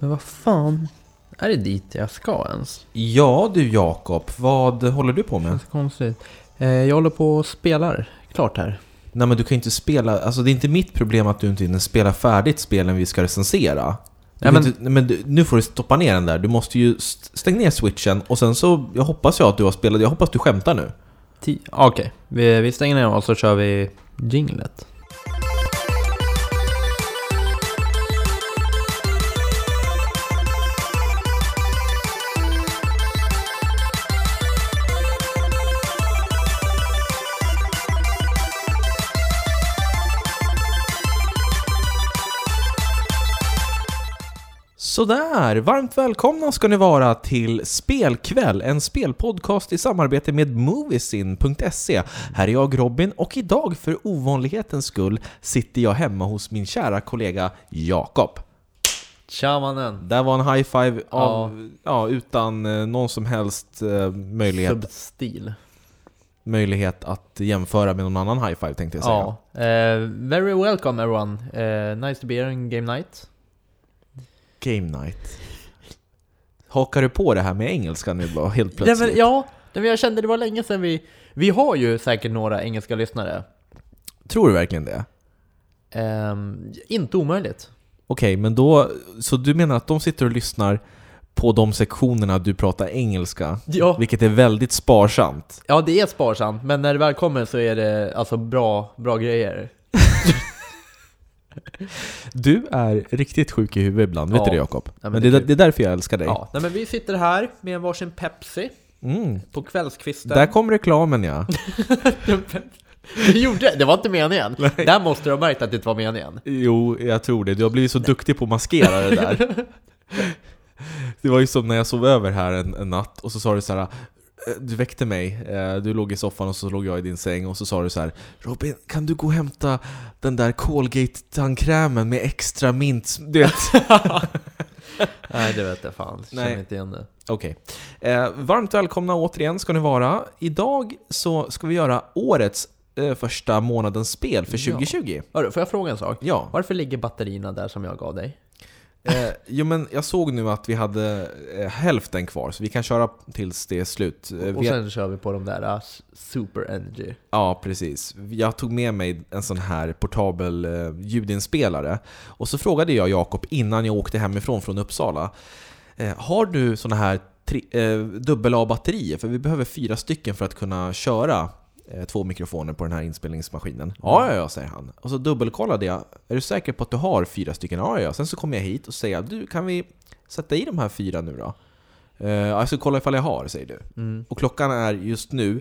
Men vad fan, är det dit jag ska ens? Ja du Jakob, vad håller du på Det med? känns konstigt. Eh, jag håller på och spelar klart här. Nej men du kan ju inte spela, alltså det är inte mitt problem att du inte hinner spela färdigt spelen vi ska recensera. Kan men- inte, men du, nu får du stoppa ner den där, du måste ju st- stänga ner switchen och sen så, jag hoppas jag att du har spelat, jag hoppas du skämtar nu. Okej, vi, vi stänger ner och så kör vi jinglet. Sådär, varmt välkomna ska ni vara till Spelkväll, en spelpodcast i samarbete med Moviesin.se. Här är jag Robin och idag för ovanlighetens skull sitter jag hemma hos min kära kollega Jakob. Tja mannen! Där var en high five av, ja. utan eh, någon som helst eh, möjlighet, Substil. möjlighet att jämföra med någon annan high five tänkte jag säga. Ja. Eh, very welcome everyone. Eh, nice to be here in game night. Game night. Hakar du på det här med engelska nu bara helt plötsligt? men, ja, men jag kände det var länge sedan vi... Vi har ju säkert några engelska lyssnare. Tror du verkligen det? Ehm, inte omöjligt. Okej, men då... Så du menar att de sitter och lyssnar på de sektionerna du pratar engelska? Ja. Vilket är väldigt sparsamt. Ja, det är sparsamt, men när det väl kommer så är det alltså bra, bra grejer. Du är riktigt sjuk i huvudet ibland, vet Ja. du det Jakob? men men det är det är därför jag älskar dig. Ja, nej, men vi sitter här med varsin Pepsi Mm. på kvällskvisten. Där kom reklamen ja. Det gjorde det, var inte meningen. Där måste du ha märkt att det inte var meningen. Jo, jag tror det. Du har blivit så duktig på att maskera det där. Det var ju som när jag sov över här en, en natt och så sa du så här. Eh, Du väckte mig, eh, du låg i soffan och så låg jag i din säng och så sa du så här Robin, kan du gå och hämta den där Colgate-tandkrämen med extra mint? Du vet. Nej, det vet jag fan. Känner Nej. inte igen det. Okej. Eh, varmt välkomna återigen ska ni vara. Idag så ska vi göra årets eh, första månadens spel för Ja. 2020. Hörru, får jag fråga en sak? Ja. Varför ligger batterierna där som jag gav dig? Eh, jo men jag såg nu att vi hade eh, hälften kvar, så vi kan köra tills det är slut. Eh, Och vi, sen kör vi på de där uh, Super Energy. Ja, precis. Jag tog med mig en sån här portabel eh, ljudinspelare. Och så frågade jag Jakob innan jag åkte hemifrån från Uppsala. Eh, har du såna här tri- eh, dubbel A-batterier? För vi behöver fyra stycken för att kunna köra två mikrofoner på den här inspelningsmaskinen. Ja, ja, ja, säger han. Och så dubbelkollade jag. Är du säker på att du har fyra stycken? Ja, ja. Sen så kommer jag hit och säger du, kan vi sätta i de här fyra nu då? Eh, jag ska kolla ifall jag har, säger du. Mm. Och klockan är just nu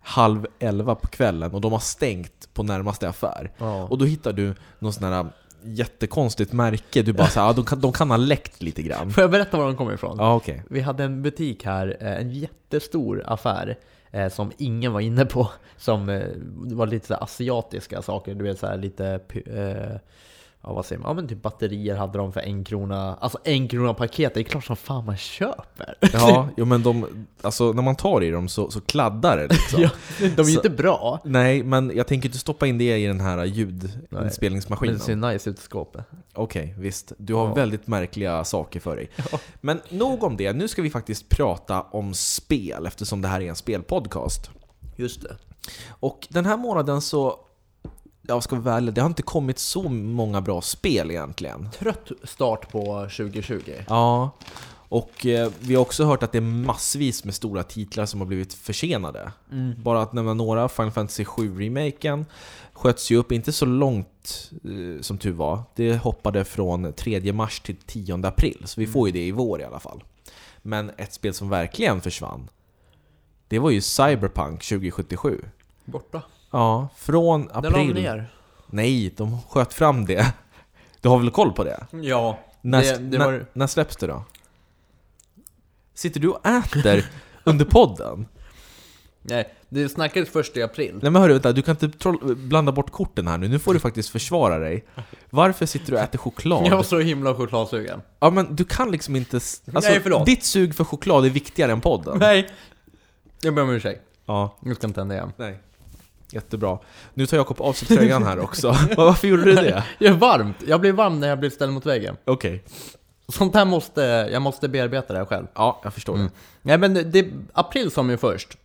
halv elva på kvällen och de har stängt på närmaste affär. Ja. Och då hittar du någon sån här jättekonstigt märke, du bara såhär, de, kan, de kan ha läckt lite grann. Får jag berätta var de kommer ifrån? Ja, okej. Vi hade en butik här, eh, en jättestor affär eh, Eh, som ingen var inne på. Som eh, var lite så asiatiska saker, du vet så här lite... Eh, ja vad säger man? Ja men typ batterier hade de för en krona. Alltså en krona paket, det är klart som fan man köper! Ja, jo men de, alltså när man tar i dem så, så kladdar det liksom. ja, de är ju inte bra. Nej, men jag tänker inte stoppa in det i den här Men ljudinspelningsmaskinen. det ser nice ut i skåpet. Okej, visst. Du har Ja. väldigt märkliga saker för dig. Ja. Men nog om det. Nu ska vi faktiskt prata om spel eftersom det här är en spelpodcast. Just det. Och den här månaden så, jag ska vara ärlig, det har inte kommit så många bra spel egentligen. Trött start på 2020. Ja, och eh, vi har också hört att det är massvis med stora titlar som har blivit försenade. Bara att nämna några, Final Fantasy 7-remaken sköts ju upp, inte så långt eh, som tur var. Det hoppade från 3 mars till 10 april, så vi får ju det i vår i alla fall. Men ett spel som verkligen försvann, det var ju Cyberpunk 2077. Borta. Ja, från Den la vi april. ner. Nej, de sköt fram det. Du har väl koll på det? Ja. När, Det- det när, var- när släpps det då? Sitter du och äter under podden? Nej, det snackades först i april. Nej men hörru, vänta, du kan inte troll- blanda bort korten här nu. Nu får du faktiskt försvara dig. Varför sitter du och äter choklad? Jag var så himla chokladsugen. Ja men du kan liksom inte... Alltså, Nej, förlåt. Ditt sug för choklad är viktigare än podden. Nej! Jag ber om ursäkt. Ja, Nu ska inte tända igen. nej. Jättebra. Nu tar Jakob av sig tröjan här också. Varför gjorde du det? Jag är varmt. Jag blir varm när jag blir ställd mot väggen. Okej. Sånt här måste, jag måste bearbeta det här själv. Ja, jag förstår det. Nej men det, april som ju först,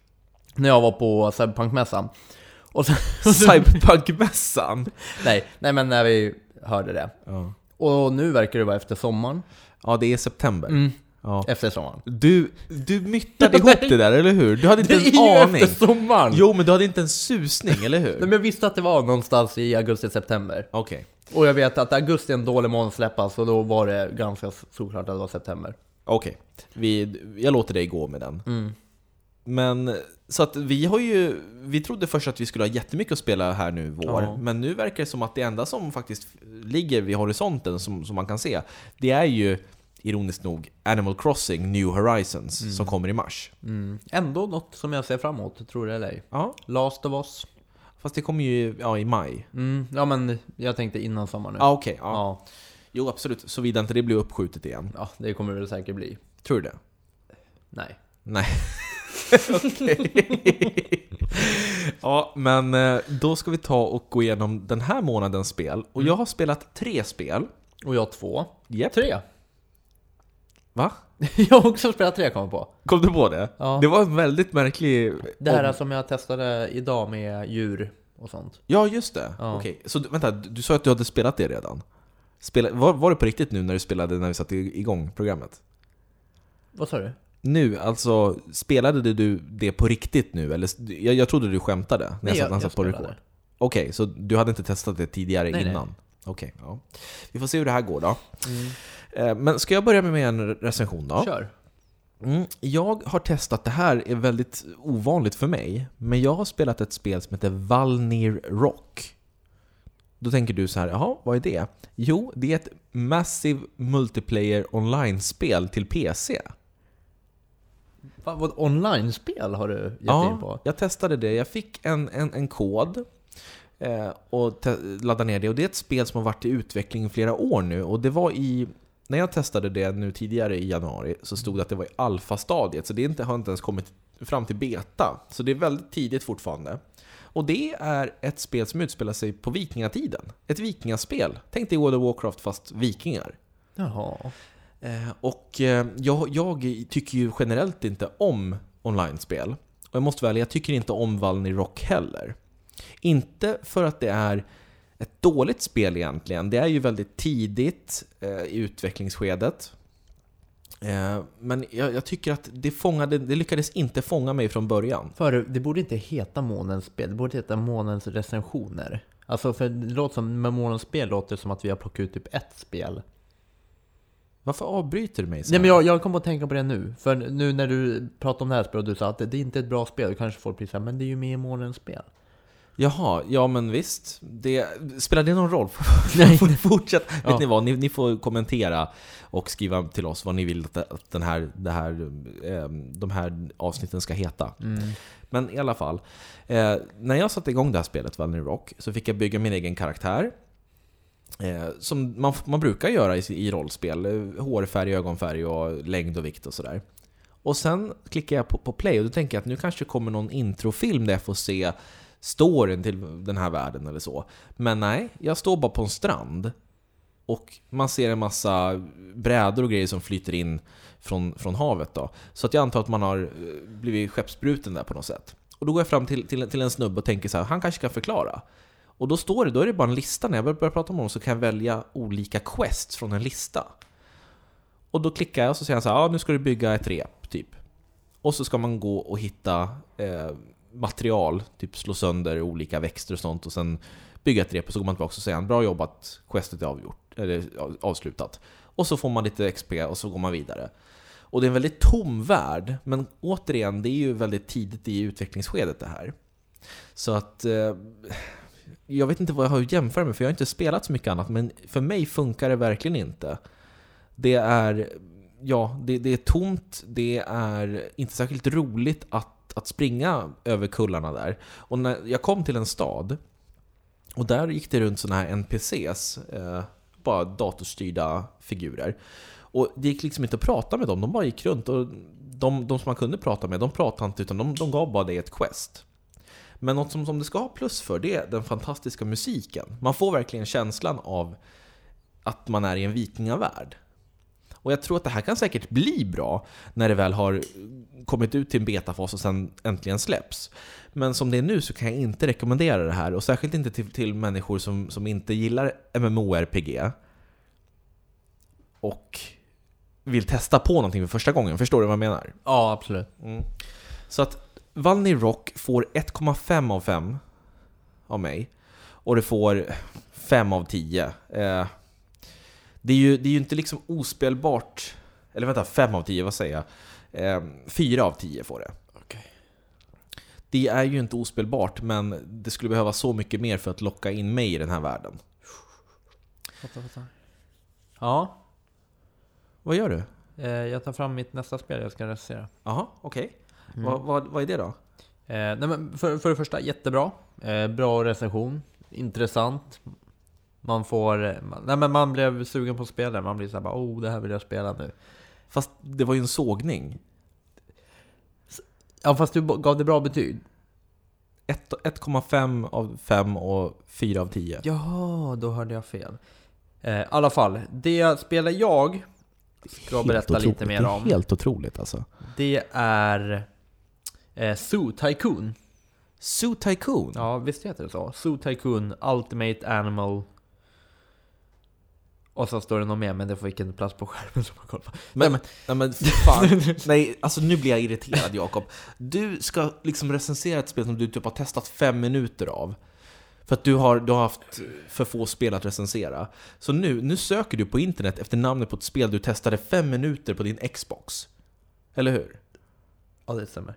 när jag var på Cyberpunk-mässan. Cyberpunk-mässan! nej, nej men när vi hörde det. Ja. Och nu verkar det vara efter sommaren. ja, det är september. Mm, Ja. efter sommaren. Du, du myttade ihop det där, eller hur? Du hade inte Det en är ju aning. efter sommaren! Jo, men du hade inte en susning, eller hur? Nej, men jag visste att det var någonstans i augusti-september. Okej. Och jag vet att augusti är en dålig månad att släppa, så då var det ganska såklart att det var september. Okej, Vi- jag låter dig gå med den. Mm. Men, så att vi har ju, vi trodde först att vi skulle ha jättemycket att spela här nu i vår, Ja. men nu verkar det som att det enda som faktiskt ligger vid horisonten som, som man kan se, det är ju ironiskt nog Animal Crossing New Horizons som kommer i mars. Mm. Ändå något som jag ser fram emot, tror det eller ej. Ja, Last of Us. fast det kommer ju ja, i maj. Mm. Ja men jag tänkte innan sommaren nu. Ja, okej. ja. ja. Jo, absolut. Såvida inte det blir uppskjutet igen. Ja, det kommer det väl säkert bli. Tror du det? Nej. Nej. Okej. ja, men eh, då ska vi ta och gå igenom den här månadens spel. Och jag har spelat tre spel. Och jag två. Yep. Tre. Va? jag har också spelat tre, kom på. Kom du på det? Ja. Det var en väldigt märklig... Det här om- som jag testade idag med djur och sånt. Ja, just det. Ja. Okej, så du- vänta, du sa att du hade spelat det redan? Spela, var, var det på riktigt nu när du spelade när vi satte igång programmet? Vad sa du? Nu, alltså spelade du det på riktigt nu? Eller, jag, jag trodde du skämtade när Nej, jag jag, jag satt på rekord. Okej, så du hade inte testat det tidigare Nej, innan? Okej, ja. Vi får se hur det här går då. Mm. Eh, Men ska jag börja med en recension då? Kör. Mm, jag har testat, det här är väldigt ovanligt för mig, men jag har spelat ett spel som heter Valnir Rock. Då tänker du så här, jaha, vad är det? Jo, det är ett Massive Multiplayer Online-spel till PC. Vad, vad online-spel har du gett dig in på? Ja, jag testade det. Jag fick en, en, en kod eh, och laddade ner det. Och det är ett spel som har varit i utveckling i flera år nu. Och det var i... När jag testade det nu tidigare i januari så stod det att det var i alfastadiet. Så det inte, har inte ens kommit fram till beta. Så det är väldigt tidigt fortfarande. Och det är ett spel som utspelar sig på vikingatiden. Ett vikingaspel. Tänk dig World of Warcraft fast vikingar. Jaha. Eh, och eh, jag, jag tycker ju generellt inte om online-spel. Och jag måste väl, jag tycker inte om Valny Rock heller. Inte för att det är ett dåligt spel egentligen. Det är ju väldigt tidigt eh, i utvecklingsskedet. Eh, men jag, jag tycker att det, fångade, det lyckades inte fånga mig från början. För det borde inte heta månens spel, det borde heta månens recensioner. Alltså för det låter som, med månens spel låter det som att vi har plockat ut typ ett spel. Varför avbryter du mig så Nej men jag, jag kommer att tänka på det nu. För nu när du pratade om det här spelet och du sa att det, det är inte ett bra spel, då kanske folk blir såhär, men det är ju med i månens spel. Jaha, ja men visst. Det, spelar det någon roll? Nej. Fortsätt. Ja. Vet ni vad, ni, ni får kommentera och skriva till oss vad ni vill att, den här, det här, eh, de här avsnitten ska heta. Mm. Men i alla fall. Eh, när jag satte igång det här spelet, Valny Rock, så fick jag bygga min egen karaktär. Eh, som man, man brukar göra i, i rollspel. Eh, hårfärg, ögonfärg och längd och vikt och sådär. Och sen klickar jag på, på play och då tänker jag att nu kanske kommer någon introfilm där jag får se storyn till den här världen eller så. Men nej, jag står bara på en strand. Och man ser en massa brädor och grejer som flyter in från, från havet då. Så att jag antar att man har eh, blivit skeppsbruten där på något sätt. Och då går jag fram till, till, till en snubbe och tänker så här, han kanske kan förklara. Och då står det, då är det bara en lista. När jag börjar prata om honom så kan jag välja olika quests från en lista. Och då klickar jag och så säger han så här, ja nu ska du bygga ett rep, typ. Och så ska man gå och hitta eh, material, typ slå sönder olika växter och sånt och sen bygga ett rep och så går man tillbaka och säger bra jobbat, questet är avgjort, eller avslutat. Och så får man lite XP och så går man vidare. Och det är en väldigt tom värld, men återigen, det är ju väldigt tidigt i utvecklingsskedet det här. Så att... Eh, jag vet inte vad jag har att jämföra med, för jag har inte spelat så mycket annat, men för mig funkar det verkligen inte. Det är... Ja, det, det är tomt, det är inte särskilt roligt att, att springa över kullarna där. Och när jag kom till en stad, och där gick det runt sådana här NPCs, eh, bara datorstyrda figurer. Och det gick liksom inte att prata med dem, de bara gick runt. Och de, de som man kunde prata med, de pratade inte utan de, de gav bara dig ett quest. Men något som, som det ska ha plus för, det är den fantastiska musiken. Man får verkligen känslan av att man är i en vikingavärld. Och jag tror att det här kan säkert bli bra när det väl har kommit ut till en betafas och sen äntligen släpps. Men som det är nu så kan jag inte rekommendera det här, och särskilt inte till, till människor som, som inte gillar MMORPG och vill testa på någonting för första gången. Förstår du vad jag menar? Ja, absolut. Så att Valny Rock får 1,5 av 5 av mig. Och det får 5 av 10. Eh, det, är ju, det är ju inte liksom ospelbart. Eller vänta, 5 av 10, vad säger jag? Eh, 4 av 10 får det. Okej. Det är ju inte ospelbart, men det skulle behöva så mycket mer för att locka in mig i den här världen. Fattar, fattar. Ja, Vad gör du? eh, jag tar fram mitt nästa spel jag ska recensera. Jaha, okej. Vad, vad, vad är det då? Eh, nej men för, för det första, jättebra. Eh, bra recension. Intressant. Man får... Man, nej men man blev sugen på spelet. Man blir såhär bara oh, det här vill jag spela nu. Fast det var ju en sågning. Ja fast du gav det bra betyg. Ett- 1,5 av 5 och 4 av 10. Jaha, då hörde jag fel. Eh, I alla fall, det spelet jag ska berätta lite mer om. Det är helt otroligt alltså. Det är eh, Zoo Tycoon. Zoo Tycoon? Ja, visst heter det så? Zoo Tycoon Ultimate Animal Och så står det något mer, men det får inte plats på skärmen som man kollar på. Men, nej men fy fan. nej, alltså nu blir jag irriterad Jakob. Du ska liksom recensera ett spel som du typ har testat fem minuter av. För att du har, du har haft för få spel att recensera. Så nu, nu söker du på internet efter namnet på ett spel du testade fem minuter på din Xbox. Eller hur? Ja, det stämmer.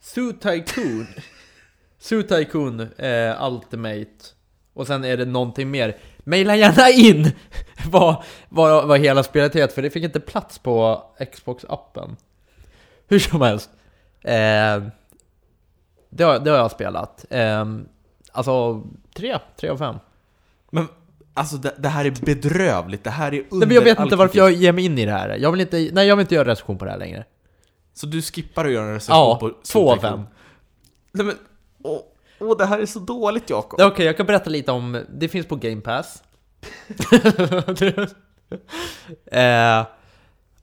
Zoo Tycoon. Zoo Tycoon eh, Ultimate. Och sen är det någonting mer. Maila gärna in vad, vad, vad hela spelet heter, för det fick inte plats på Xbox-appen. Hur som helst. Eh, det, har, det har jag spelat. Eh, alltså, tre, tre av fem. Men alltså det, det här är bedrövligt. Det här är under Nej, men jag vet inte varför jag ger mig in i det här. Jag vill inte, nej, jag vill inte göra recension på det här längre. Så du skippar att göra en recension Ja, på två Zoo av fem. Nej men, åh, åh, det här är så dåligt Jakob. Okej, jag kan berätta lite om, det finns på Game Pass. eh,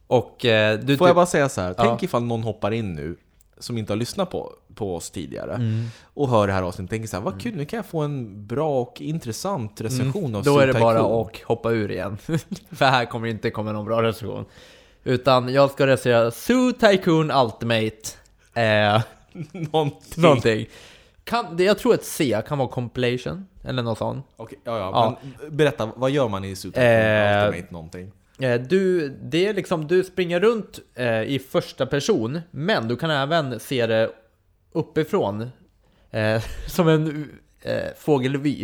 och eh, du Får jag bara säga så här, Ja. tänk ifall någon hoppar in nu som inte har lyssnat på, på oss tidigare Mm. och hör det här avsnittet och tänker så här, vad kul, nu kan jag få en bra och intressant recension av Mm. Då Zoo är det bara att hoppa ur igen. För här kommer inte komma någon bra recension. Utan jag ska recensera Zoo Tycoon Ultimate. Eh, Någonting. någonting. Kan, det, jag tror ett C kan vara compilation, eller något sånt. Okej, ja, ja, Ja. men berätta, vad gör man i Tycoon Eh, Ultimate någonting? Eh, Du, det är liksom, du springer runt eh, i första person, men du kan även se det uppifrån. Eh, som en eh, fågelvy.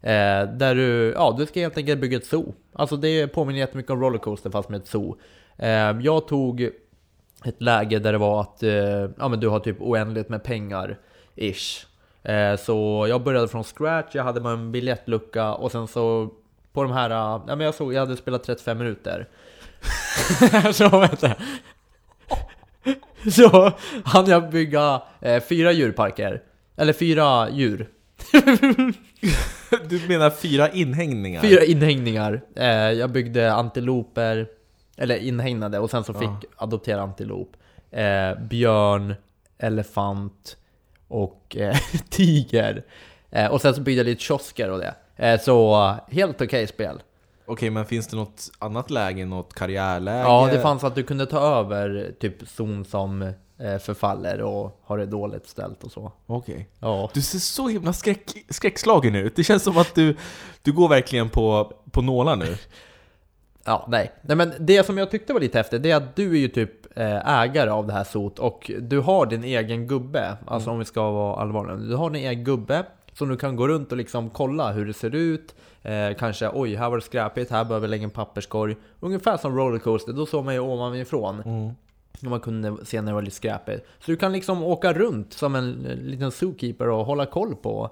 Eh, där du, ja, du ska helt enkelt bygga ett zoo. Alltså det påminner jättemycket om Rollercoaster fast med ett zoo. Eh, jag tog ett läge där det var att ja, men du har typ oändligt med pengar, ish. Eh, så jag började från scratch, jag hade bara en biljettlucka och sen så på de här, ja men jag såg, jag hade spelat 35 minuter. så vänta. Så hann jag bygga eh, fyra djurparker. Eller fyra djur. Du menar fyra inhägningar? Fyra inhägningar. Eh, jag byggde antiloper, eller inhägnade, och sen så fick Ja. adoptera antilop. Eh, björn, elefant och eh, tiger. Eh, och sen så byggde jag lite kiosker och det. Eh, så helt okej spel. Okej, men finns det något annat läge, något karriärläge? Ja, det fanns att du kunde ta över typ zon som eh, förfaller och har det dåligt ställt och så. Okej. Ja. Du ser så himla skräck, skräckslagen ut. Det känns som att du, du går verkligen på, på nålar nu. Ja, nej. nej. men det som jag tyckte var lite häftigt, det är att du är ju typ eh, ägare av det här sot och du har din egen gubbe. Alltså om vi ska vara allvarliga. Du har din egen gubbe som du kan gå runt och liksom kolla hur det ser ut. Eh, kanske oj, här var det skräpigt, här behöver vi lägga en papperskorg. Ungefär som rollercoaster, då såg man ju ovanifrån. Och man kunde se när det var lite skräpigt. Så du kan liksom åka runt som en eh, liten zookeeper och hålla koll på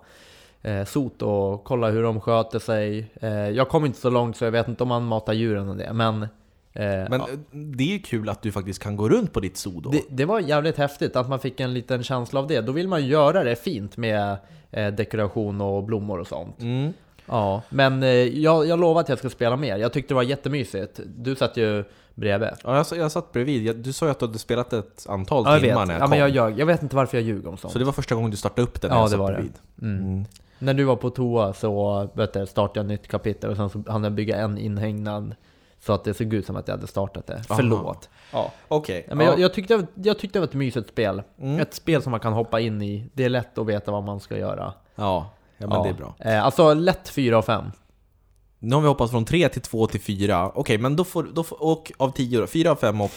eh, sot och kolla hur de sköter sig. Eh, jag kom inte så långt så jag vet inte om man matar djuren och det, men... Eh, Men ja, det är kul att du faktiskt kan gå runt på ditt zoo då. det, det var jävligt häftigt att man fick en liten känsla av det. Då vill man göra det fint med eh, dekoration och blommor och sånt. Mm. Ja, men eh, jag, jag lovar att jag ska spela mer. Jag tyckte det var jättemysigt. Du satt ju bredvid. Ja, jag, jag satt bredvid. Jag- Du sa ju att du hade spelat ett antal Ja, jag timmar vet. när jag Ja, kom. men jag, ljög. jag vet inte varför jag ljuger om sånt. Så det var första gången du startade upp den när Ja, jag det satt var det. bredvid. Mm. Mm. När du var på toa så vet du, startade jag ett nytt kapitel och sen så hann jag bygga en inhägnad så att det såg ut som att jag hade startat det. Aha. Förlåt. Ja. Okej. Men jag, jag, tyckte, jag tyckte det var ett mysigt spel. Mm. Ett spel som man kan hoppa in i. Det är lätt att veta vad man ska göra. ja, ja, men det är bra. Eh, alltså lätt 4 av 5. Nu har vi hoppat från 3 till 2 till 4. Okej, men då får, då får... Och av 10 då? 4 av 5 och...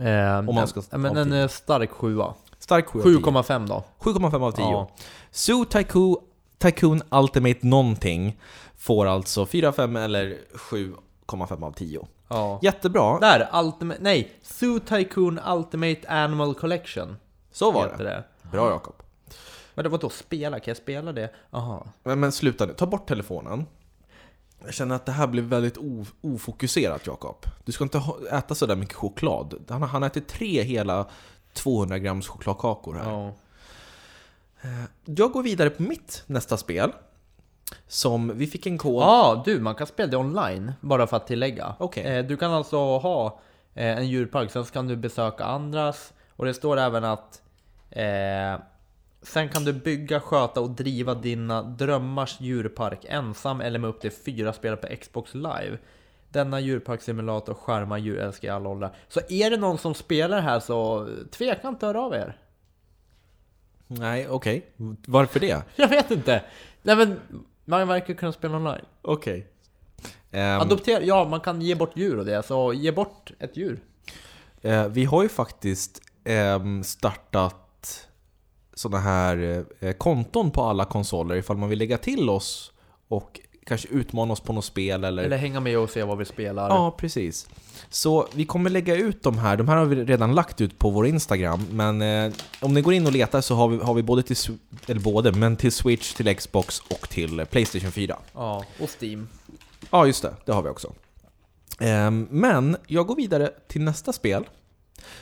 Eh, Om man ska men ha en eh, stark 7 Stark 7 av 10. 7,5 då. 7,5 av 10. Ja. Zoo Tycoon, Tycoon Ultimate någonting får alltså 4 av 5 eller 7,5 av 10. Ja. Jättebra, Där, Ultimate, nej! Zoo Tycoon Ultimate Animal Collection så var heter det. det. Bra Jakob. Men det var då spela, kan jag spela det? Aha. Men, men sluta nu, ta bort telefonen. Jag känner att det här blir väldigt ofokuserat Jakob. Du ska inte äta sådär mycket choklad. Han, han äter tre hela 200 grams chokladkakor här. Ja. Jag går vidare på mitt nästa spel. Som vi fick en kod. Ja, du, man kan spela det online, bara för att tillägga. Okej. Eh, du kan alltså ha eh, en djurpark, sen kan du besöka andras, och det står även att eh, Sen kan du bygga, sköta och driva dina drömmars djurpark ensam eller med upp till fyra spelare på Xbox Live. Denna djurparkssimulator skärmar djurälskare i alla åldrar. Så är det någon som spelar här så tveka inte att höra av er. Nej, okej. Varför det? Jag vet inte. Nej men, man verkar kunna spela online. Okej. Ehm, Adoptera, ja man kan ge bort djur och det, så ge bort ett djur. Eh, vi har ju faktiskt ehm, startat sådana här eh, konton på alla konsoler ifall man vill lägga till oss och kanske utmana oss på något spel eller... Eller hänga med och se vad vi spelar. Ja, precis. Så vi kommer lägga ut de här, de här har vi redan lagt ut på vår Instagram, men eh, om ni går in och letar så har vi, har vi både till, eller både, men till Switch, till Xbox och till eh, Playstation 4. Ja, och Steam. Ja, just det. Det har vi också. Ehm, Men jag går vidare till nästa spel.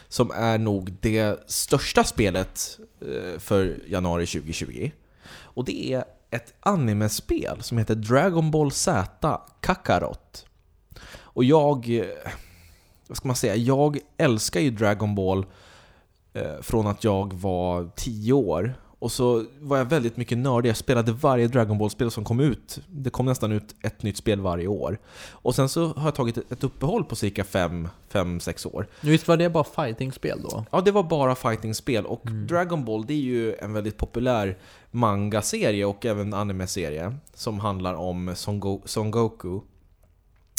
Som är nog det största spelet eh, för januari 2020. Och det är ett animespel som heter Dragon Ball Z Kakarot. Och jag... Eh, vad ska man säga? Jag älskar ju Dragon Ball eh, från att jag var 10 år. Och så var jag väldigt mycket nördig. Jag spelade varje Dragon Ball-spel som kom ut. Det kom nästan ut ett nytt spel varje år. Och sen så har jag tagit ett uppehåll på cirka 5-6 år. Visst var det bara fightingspel då? Ja, det var bara fighting-spel och Mm. Dragon Ball det är ju en väldigt populär manga-serie och även anime-serie som handlar om Son, Go- Son Goku.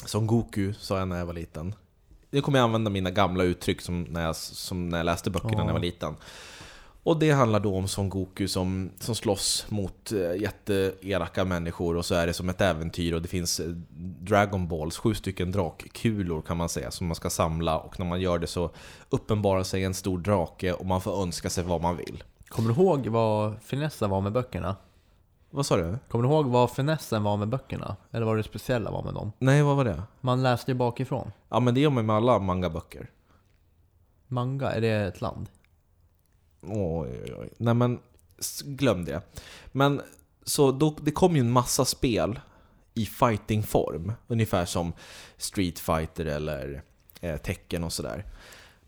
Son Goku sa jag när jag var liten. Nu kommer jag använda mina gamla uttryck som när jag, som när jag läste böckerna när jag var liten. Och det handlar då om Son Goku som, som slåss mot eh, jätteelaka människor och så är det som ett äventyr och det finns eh, Dragon Balls, sju stycken drakkulor kan man säga, som man ska samla och när man gör det så uppenbarar sig en stor drake och man får önska sig vad man vill. Kommer du ihåg vad finessen var med böckerna? Vad sa du? Kommer du ihåg vad finessen var med böckerna? Eller vad det speciella var med dem? Nej, vad var det? Man läste ju bakifrån. Ja men det gör man med alla mangaböcker. Manga, är det ett land? Oj, oj, oj. Nej men, glöm det. Men, så då, det kom ju en massa spel i fighting-form. Ungefär som Street Fighter eller eh, Tekken och sådär.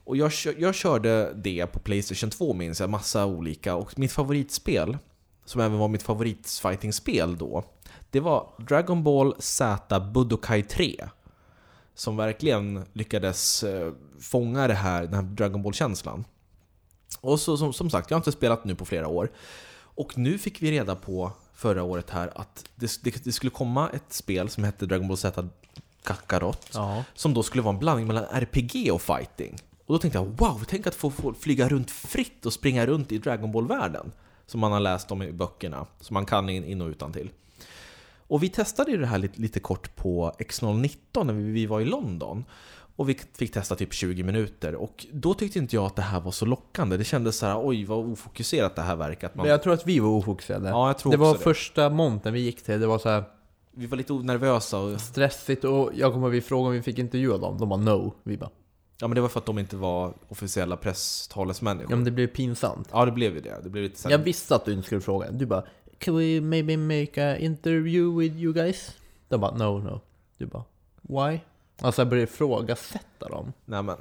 Och jag, jag körde det på Playstation 2 minns jag, massa olika. Och mitt favoritspel, som även var mitt favoritfighting-spel då, det var Dragon Ball Z Budokai 3. Som verkligen lyckades eh, fånga det här, den här Dragon Ball-känslan. Och så, som, som sagt, jag har inte spelat nu på flera år. Och nu fick vi reda på förra året här att det, det, det skulle komma ett spel som hette Dragon Ball Z Kakarot. Ja. Som då skulle vara en blandning mellan RPG och fighting. Och då tänkte jag wow, tänk att få, få flyga runt fritt och springa runt i Dragon Ball-världen. Som man har läst om i böckerna, som man kan in, in och utan till. Och vi testade ju det här lite, lite kort på X019 när vi, vi var i London. Och vi fick testa typ 20 minuter och då tyckte inte jag att det här var så lockande. Det kändes så här, oj vad ofokuserat det här verkar. Man, Men jag tror att vi var ofokuserade. Ja, jag tror det var det. första monten vi gick till, det var så här Vi var lite nervösa och stressigt och jag kommer ihåg vi frågade om vi fick intervjua dem. De bara no. Vi bara, ja, men det var för att de inte var officiella presstalesmänniskor. ja men det blev pinsamt. Ja, det blev ju det. Det blev lite här, Jag visste att du inte skulle fråga. Du bara, can we maybe make a interview with you guys? De bara no, no. Du bara why? Alltså jag började ifrågasätta dem. Nej men,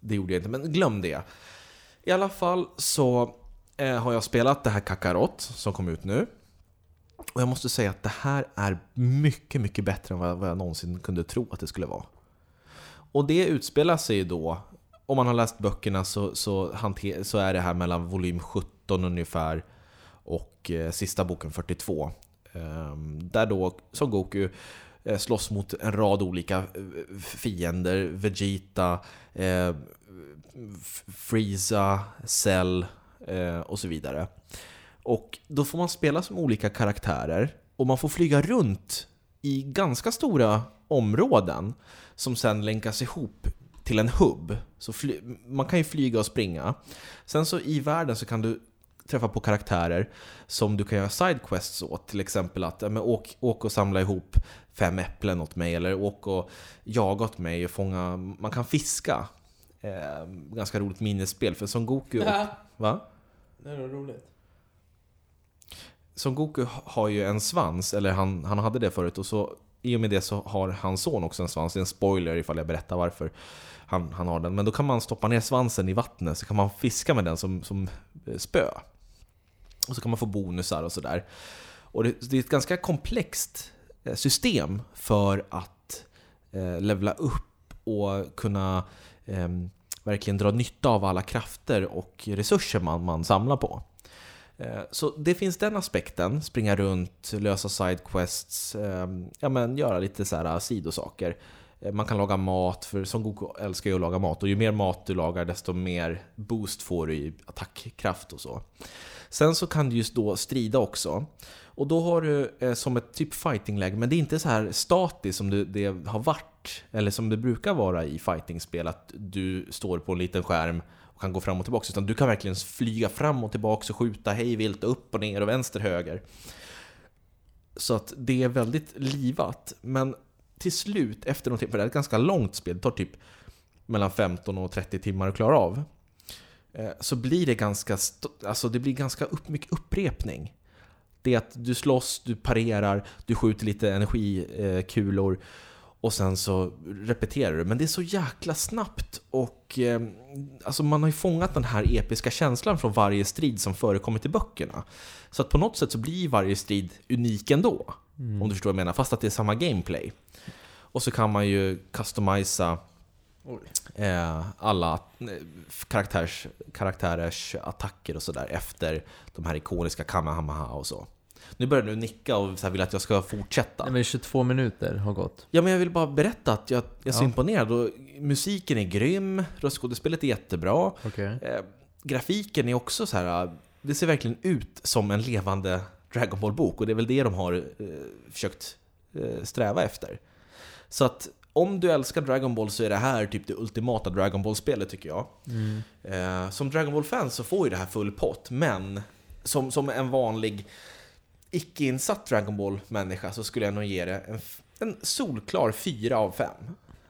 det gjorde jag inte, men glöm det. I alla fall så eh, har jag spelat det här Kakarot som kom ut nu. Och jag måste säga att det här är mycket, mycket bättre än vad, vad jag någonsin kunde tro att det skulle vara. Och det utspelar sig ju då, om man har läst böckerna så, så, hanter, så är det här mellan volym 17 ungefär och eh, sista boken 42. Ehm, där då som Goku Eh, slåss mot en rad olika eh, fiender. Vegeta, eh, Frieza, Cell eh, och så vidare. Och då får man spela som olika karaktärer och man får flyga runt i ganska stora områden som sen länkas ihop till en hubb. Så fly- man kan ju flyga och springa. Sen så i världen så kan du träffa på karaktärer som du kan göra sidequests åt. Till exempel att men åk, åk och samla ihop fem äpplen åt mig eller åk och jaga åt mig och fånga... Man kan fiska. Eh, ganska roligt minnesspel för Son Goku... Och, va? Det är roligt. Son Goku har ju en svans, eller han, han hade det förut, och så i och med det så har hans son också en svans. Det är en spoiler ifall jag berättar varför han, han har den. Men då kan man stoppa ner svansen i vattnet, så kan man fiska med den som, som spö. Och så kan man få bonusar och sådär. Och det, det är ett ganska komplext eh, system för att eh, levla upp och kunna eh, verkligen dra nytta av alla krafter och resurser man, man samlar på. Eh, Så det finns den aspekten, springa runt, lösa sidequests, eh, ja men göra lite så här eh, sidosaker. Eh, Man kan laga mat, för som Goku älskar ju att laga mat och ju mer mat du lagar desto mer boost får du i attackkraft och så. Sen så kan du just då strida också. Och då har du eh, som ett typ fightingläge, men det är inte så här statiskt som det, det har varit, eller som det brukar vara i fightingspel, att du står på en liten skärm och kan gå fram och tillbaka. Utan du kan verkligen flyga fram och tillbaka och skjuta hej vilt upp och ner och vänster höger. Så att det är väldigt livat. Men till slut, efter någonting, för det är ett ganska långt spel, det tar typ mellan 15 och 30 timmar att klara av eh, Så blir det ganska, alltså det blir ganska upp, mycket upprepning. Det är att du slåss, du parerar, du skjuter lite energikulor och sen så repeterar du. Men det är så jäkla snabbt och eh, alltså man har ju fångat den här episka känslan från varje strid som förekommit i böckerna. Så att på något sätt så blir varje strid unik ändå. Om du förstår vad jag menar, fast att det är samma gameplay. Och så kan man ju customisa eh, alla eh, karaktärs, karaktärers attacker och sådär efter de här ikoniska Kamehameha och så. Nu börjar du nicka och så vill att jag ska fortsätta. Nej, men 22 minuter har gått. Ja, men jag vill bara berätta att jag, jag är så Ja. imponerad. Och musiken är grym, röstskådespelet är jättebra. Okej. Eh, grafiken är också så här. det ser verkligen ut som en levande Dragon Ball-bok och det är väl det de har eh, försökt eh, sträva efter. Så att om du älskar Dragon Ball så är det här typ det ultimata Dragon Ball-spelet tycker jag. Mm. Eh, som Dragon Ball-fan så får ju det här full pott, men som, som en vanlig icke-insatt Dragon Ball-människa så skulle jag nog ge det en, en solklar 4 av 5.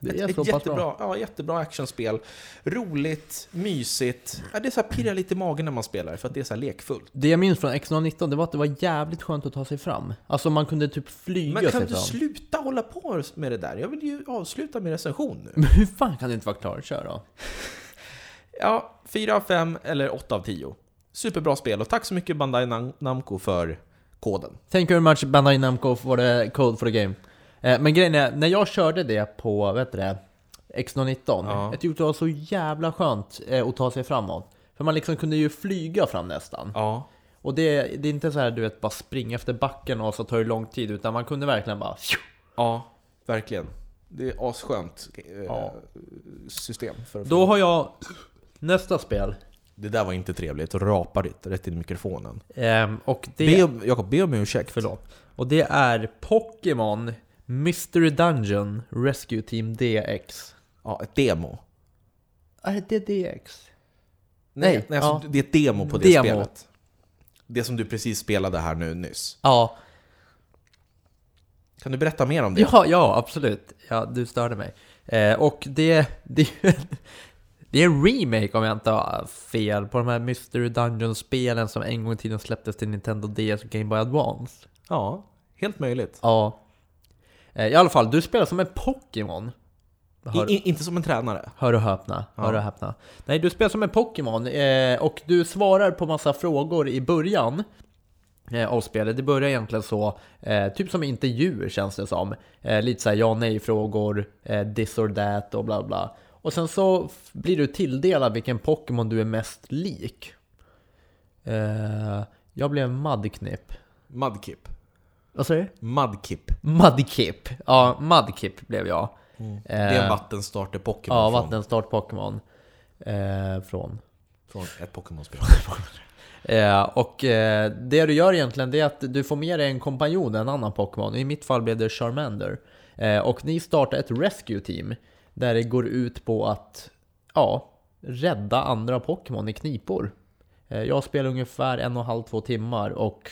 Det ett, ett jättebra, bra. ja, jättebra actionspel. Roligt, mysigt. Ja, det är så här pirrar lite i magen när man spelar för att det är så här lekfullt. Det jag minns från X19 det var att det var jävligt skönt att ta sig fram. Alltså man kunde typ flyga Men kan sig du fram. sluta hålla på med det där? Jag vill ju avsluta min recension nu. Men hur fan kan du inte vara klar? Kör då. Ja, 4 av 5 eller 8 av 10. Superbra spel och tack så mycket Bandai Nam- Namco för koden. Thank you very much Bandai Namco for the code for the game. Eh, men grejen är, när jag körde det på, vad heter det, X19, Ja. jag tyckte det var så jävla skönt eh, att ta sig framåt. För man liksom kunde ju flyga fram nästan. Ja, Och det, det är inte så här du vet, bara springa efter backen och så tar det lång tid, utan man kunde verkligen bara... ja, verkligen. Det är asskönt eh, Ja. system. För att Då har jag nästa spel. Det där var inte trevligt, rapa rätt, rätt i mikrofonen. Ehm, och det... Be Jakob, be om ursäkt. Förlåt. Och det är Pokémon Mystery Dungeon Rescue Team DX. Ja, ett demo. Är det DX? Nej, Nej, nej alltså, ja. det är ett demo på det Demo. spelet. Det som du precis spelade här nu nyss. Ja, Kan du berätta mer om det? ja, ja absolut. Ja, du störde mig. Eh, och det, det, Det är en remake om jag inte har fel på de här Mystery Dungeon-spelen som en gång i tiden släpptes till Nintendo DS och Game Boy Advance. Ja, helt möjligt. Ja. Eh, I alla fall, du spelar som en Pokémon. Hör, I, inte som en tränare. hör och häpna, hör Ja. och häpna. Nej, du spelar som en Pokémon eh, och du svarar på massa frågor i början eh, av spelet. Det börjar egentligen så, eh, typ som intervjuer känns det som. Lite såhär ja nej frågor, eh, this or that och bla bla. Och sen så blir du tilldelad vilken Pokémon du är mest lik. Jag blev Mudknip. Mudkip. Vad säger du? Mudkip. Mudkip. Ja, Mudkip blev jag. Det är en Eh, vattenstarter-Pokémon Ja, från, vattenstart Pokémon. Eh, från. från ett Pokémon-spel. Eh, och eh, det du gör egentligen det är att du får med dig en kompanjon, en annan Pokémon. I mitt fall blev det Charmander. Eh, och ni startar ett Rescue Team. Där det går ut på att, ja, rädda andra Pokémon i knipor. Eh, jag spelar ungefär en och en halv, två timmar och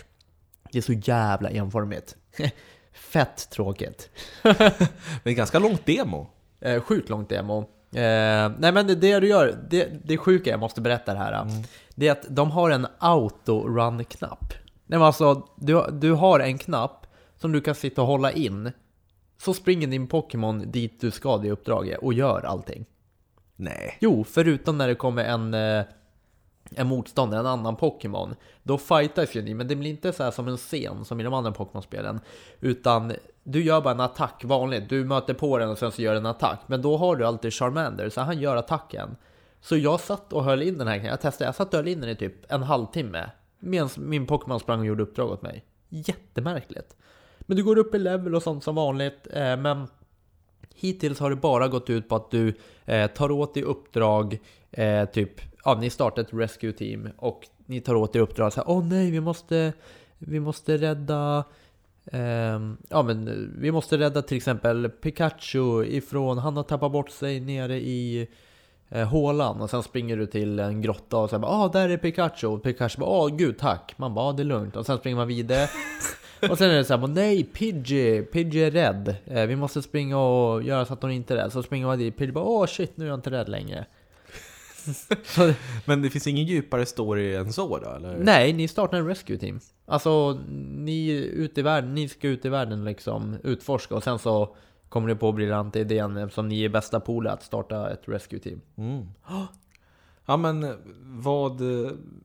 det är så jävla enformigt. Fett tråkigt. Men ganska långt demo. Eh, sjukt långt demo. Eh, nej men det, det du gör, det, det sjuka jag måste berätta det här. Det är att de har en auto-run-knapp. Nej men alltså, du, du har en knapp som du kan sitta och hålla in. Så springer din Pokémon dit du ska det uppdraget och gör allting. Nej. Jo, förutom när det kommer en, eh, en motståndare, en annan Pokémon. Då fightas ju ni, men det blir inte så här som en scen som i de andra Pokémon-spelen. Utan du gör bara en attack vanligt. Du möter på den och sen så gör den en attack. Men då har du alltid Charmander, så han gör attacken. Så jag satt och höll in den här, jag testade, jag satt och höll in den i typ en halvtimme. Medan min Pokémon sprang och gjorde uppdrag åt mig. Jättemärkligt. Men du går upp i level och sånt som vanligt, eh, men Hittills har det bara gått ut på att du eh, tar åt dig uppdrag, eh, typ, ja ni startar ett rescue team och ni tar åt er uppdrag så här, åh nej vi måste, vi måste rädda, ehm, ja men vi måste rädda till exempel Pikachu ifrån, han har tappat bort sig nere i eh, hålan och sen springer du till en grotta och säger ah där är Pikachu och Pikachu bara åh gud tack, man bara ah, det är lugnt och sen springer man vidare och sen är det såhär bara, nej Pidgey, Pidgey är rädd. Eh, vi måste springa och göra så att hon inte är rädd. Så springer man dit, Pidgey bara åh shit, nu är jag inte rädd längre. Men det finns ingen djupare story än så då, eller? nej, ni startar en rescue team. Alltså, ni, ute i världen, ni ska ut i världen liksom utforska och sen så kommer ni på briljanta idén eftersom ni är bästa polare att starta ett rescue team. Mm. Ja men vad,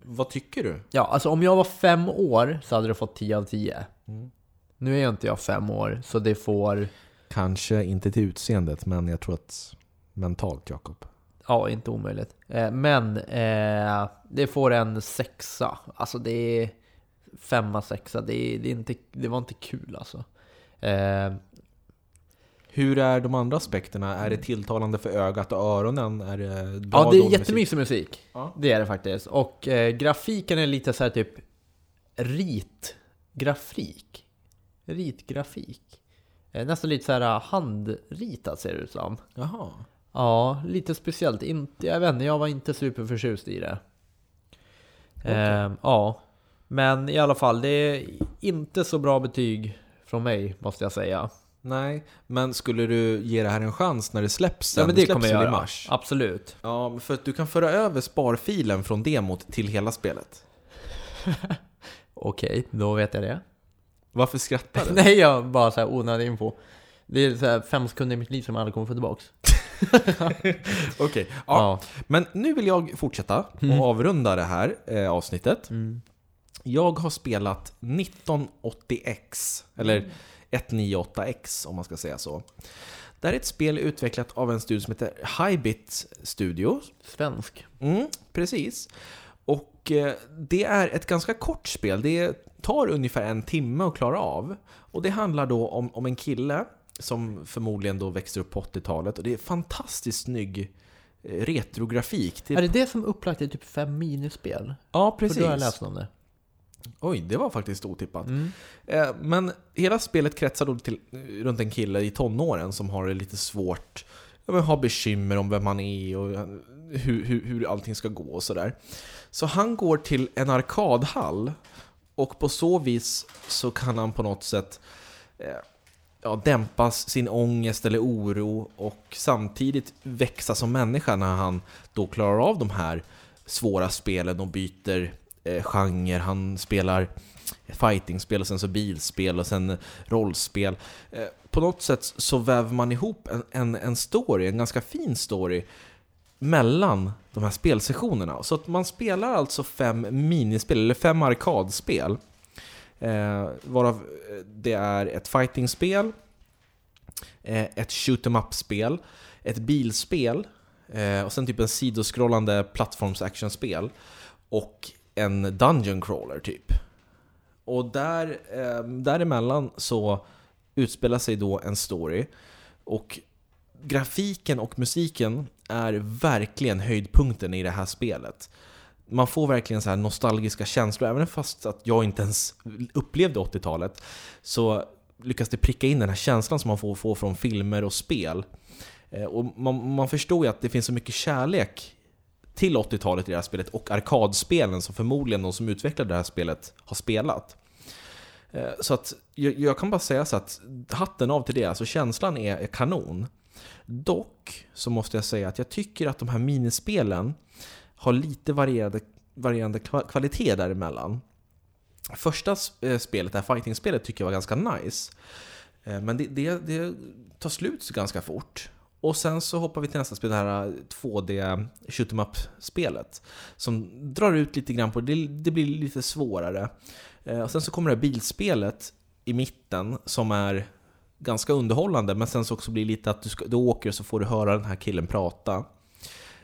vad tycker du? Ja, alltså om jag var fem år så hade du fått 10 av 10. Mm. Nu är jag inte jag fem år, så det får, Kanske inte till utseendet, men jag tror att mentalt Jakob. Ja, inte omöjligt. Eh, men eh, det får en sexa. Alltså det är femma, sexa. Det, är, det, är inte, det var inte kul alltså. Eh, Hur är de andra aspekterna? Är det tilltalande för ögat och öronen? Är det bra ja, det är jättemysig musik. Ja. Det är det faktiskt. Och eh, grafiken är lite så här typ ritgrafik. Ritgrafik. Eh, nästan lite så här handritat ser det ut som. Jaha. Ja, lite speciellt. Inte, jag vet inte, jag var inte superförtjust i det. Eh, ja, men i alla fall, det är inte så bra betyg från mig, måste jag säga. Nej, men skulle du ge det här en chans när det släpps sen? Ja, men det släpps kommer jag väl i göra. mars? Absolut. Ja, för att du kan föra över sparfilen från demot till hela spelet. Okej, då vet jag det. Varför skrattar du? Nej, jag bara så här onödig info. Det är så här fem sekunder i mitt liv som jag aldrig kommer få tillbaks. Okej, ja. Men nu vill jag fortsätta och avrunda det här eh, avsnittet. Mm. Jag har spelat 1980X, eller 198X om man ska säga så. Det här är ett spel utvecklat av en studio som heter Hybit Studio. Svensk. Mm, precis. Och eh, det är ett ganska kort spel. Det tar ungefär en timme att klara av. Och det handlar då om, om en kille som förmodligen då växer upp på 80-talet. Och det är fantastiskt snygg eh, retrografik. Det Är det det som är upplagt i typ fem minispel? Ja, För precis. då har jag läst om det. Oj, det var faktiskt otippat. Mm. Eh, Men hela spelet kretsar då till, runt en kille i tonåren som har det lite svårt, har bekymmer om vem han är och eh, hur, hur, hur allting ska gå och sådär. Så han går till en arkadhall och på så vis så kan han på något sätt ja, dämpa sin ångest eller oro och samtidigt växa som människa när han då klarar av de här svåra spelen och byter eh, genre. Han spelar fightingspel och sen så bilspel och sen rollspel. Eh, på något sätt så väver man ihop en, en, en story, en ganska fin story mellan de här spelsessionerna. Så att man spelar alltså fem minispel, eller fem arkadspel. Eh, varav eh, det är ett fightingspel, eh, ett shoot em up-spel, ett bilspel eh, och sen typ en sidoskrollande plattforms-actionspel och en dungeon crawler typ. Och där, eh, däremellan så utspelar sig då en story och grafiken och musiken är verkligen höjdpunkten i det här spelet. Man får verkligen så här nostalgiska känslor, även fast att jag inte ens upplevde 80-talet så lyckas det pricka in den här känslan som man får får från filmer och spel. Eh, och man, man förstår ju att det finns så mycket kärlek till 80-talet i det här spelet och arkadspelen som förmodligen de som utvecklade det här spelet har spelat. Eh, så att jag, jag, kan bara säga så att hatten av till det, alltså känslan är, är kanon. Dock så måste jag säga att jag tycker att de här minispelen har lite varierande, varierande kvalitet däremellan. Första eh, spelet, det här fighting-spelet, tycker jag var ganska nice. Eh, men det, det, det tar slut ganska fort. Och sen så hoppar vi till nästa spel, det här eh, 2D shoot em up-spelet. Som drar ut lite grann på det, det blir lite svårare. Och sen så kommer det här bilspelet i mitten som är ganska underhållande, men sen så också blir det lite att du, ska, du åker och så får du höra den här killen prata.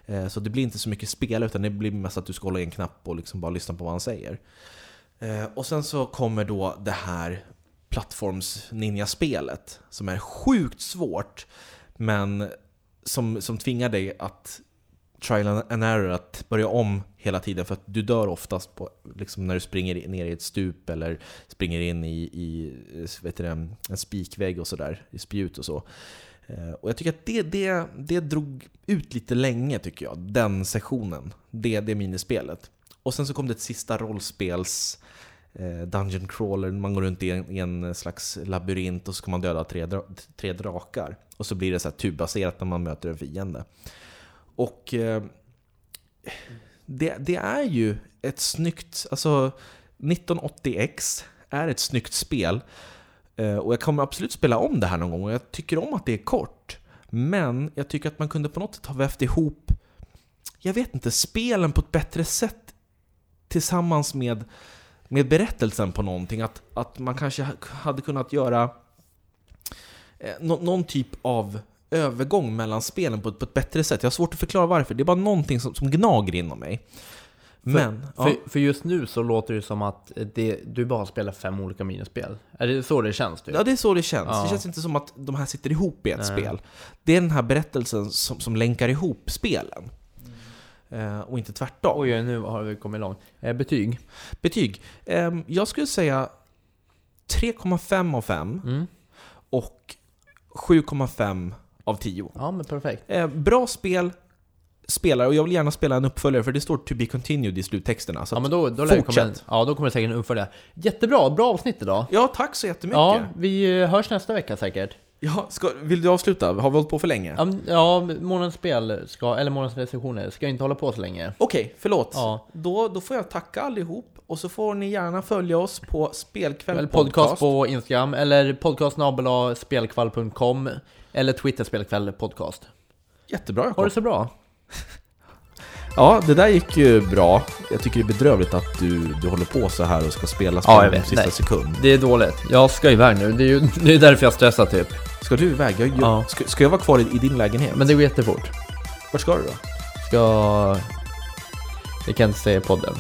Eh, så det blir inte så mycket spel, utan det blir mest att du ska hålla i en knapp och liksom bara lyssna på vad han säger. Eh, och sen så kommer då det här plattforms-ninja-spelet, som är sjukt svårt, men som, som tvingar dig att trial and error, att börja om hela tiden för att du dör oftast på, liksom när du springer ner i ett stup eller springer in i, i eh, vet du, en spikvägg och sådär, i spjut och så. Eh, och jag tycker att det, det, det drog ut lite länge tycker jag, den sessionen, det, det minispelet. Och sen så kom det ett sista rollspels-Dungeon eh, crawler, man går runt i en, i en, slags labyrint och så ska man döda tre, tre drakar. Och så blir det så här turbaserat när man möter en fiende. Och eh, det, det, är ju ett snyggt, alltså 1980X är ett snyggt spel. Eh, och jag kommer absolut spela om det här någon gång och jag tycker om att det är kort. Men jag tycker att man kunde på något sätt ha vävt ihop, jag vet inte, spelen på ett bättre sätt tillsammans med, med berättelsen på någonting. Att, att man kanske hade kunnat göra eh, någon typ av övergång mellan spelen på ett, på ett bättre sätt. Jag har svårt att förklara varför, det är bara någonting som, som gnager inom mig. Men, för, ja. för, just nu så låter det som att det, du bara spelar fem olika minispel. Är det så det känns? Typ? Ja, det är så det känns. Ja. Det känns inte som att de här sitter ihop i ett Nej. spel. Det är den här berättelsen som, som länkar ihop spelen. Mm. Eh, och inte tvärtom. Oj, nu har vi kommit långt. Eh, betyg? Betyg? Eh, jag skulle säga 3,5 av 5 mm. och 7,5 av 10. Ja, men perfekt. Eh, bra spel, spelare, och jag vill gärna spela en uppföljare för det står 'to be continued' i sluttexterna. Så ja, men då, då fortsätt. Komma, ja, då kommer det säkert en uppföljare. Jättebra, bra avsnitt idag. Ja, tack så jättemycket. Ja, vi eh, hörs nästa vecka säkert. Ja, ska, vill du avsluta? Har vi hållit på för länge? Ja, ja månadens spel, ska, eller månadens recensioner, ska inte hålla på så länge. Okej, okay, förlåt. Ja. Då, då får jag tacka allihop, och så får ni gärna följa oss på Spelkväll eller podcast. på Instagram, eller podcastnabelaspelkvall.com, eller Twitter Spelkväll podcast. Jättebra Jakob. Ha det så bra. Ja, det där gick ju bra. Jag tycker det är bedrövligt att du, du håller på så här och ska spela spel ja, vet, sista nej. sekund. Det är dåligt. Jag ska iväg nu. Det är ju det är därför jag stressar typ. Ska du iväg? Jag, ja. ska, ska jag vara kvar i, i, din lägenhet? Men det går jättefort. Vart ska du då? Ska... Det kan jag inte säga i podden.